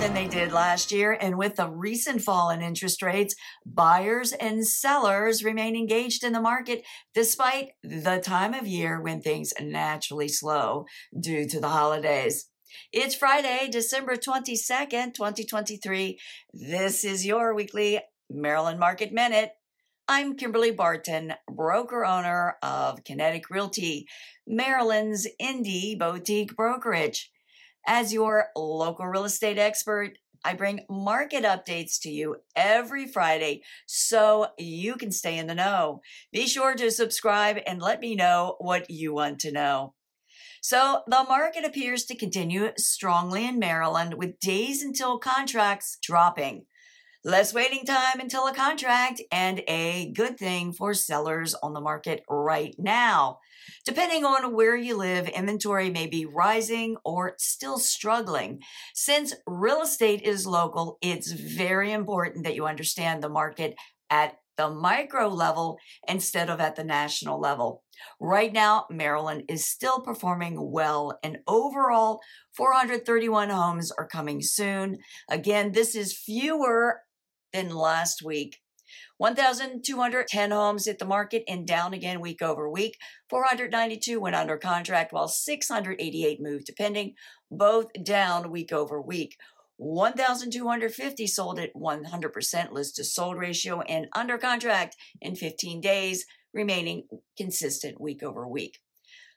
than they did last year. And with the recent fall in interest rates, buyers and sellers remain engaged in the market despite the time of year when things naturally slow due to the holidays. It's Friday, December 22nd, 2023. This is your weekly Maryland Market Minute. I'm Kimberly Barton, broker owner of Kinetic Realty, Maryland's indie boutique brokerage. As your local real estate expert, I bring market updates to you every Friday so you can stay in the know. Be sure to subscribe and let me know what you want to know. So, the market appears to continue strongly in Maryland with days until contracts dropping. Less waiting time until a contract and a good thing for sellers on the market right now. Depending on where you live, inventory may be rising or still struggling. Since real estate is local, it's very important that you understand the market at the micro level instead of at the national level. Right now, Maryland is still performing well, and overall, 431 homes are coming soon. Again, this is fewer than last week. 1,210 homes hit the market and down again week over week. 492 went under contract while 688 moved to pending, both down week over week. 1,250 sold at 100% list to sold ratio and under contract in 15 days, remaining consistent week over week.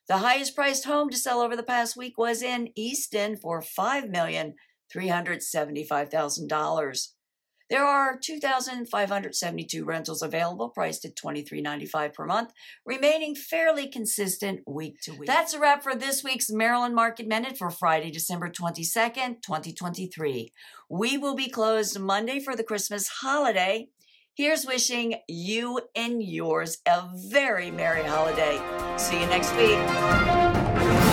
The highest priced home to sell over the past week was in Easton for $5,375,000. There are 2,572 rentals available, priced at $23.95 per month, remaining fairly consistent week to week. That's a wrap for this week's Maryland Market Minute for Friday, December 22nd, 2023. We will be closed Monday for the Christmas holiday. Here's wishing you and yours a very Merry holiday. See you next week.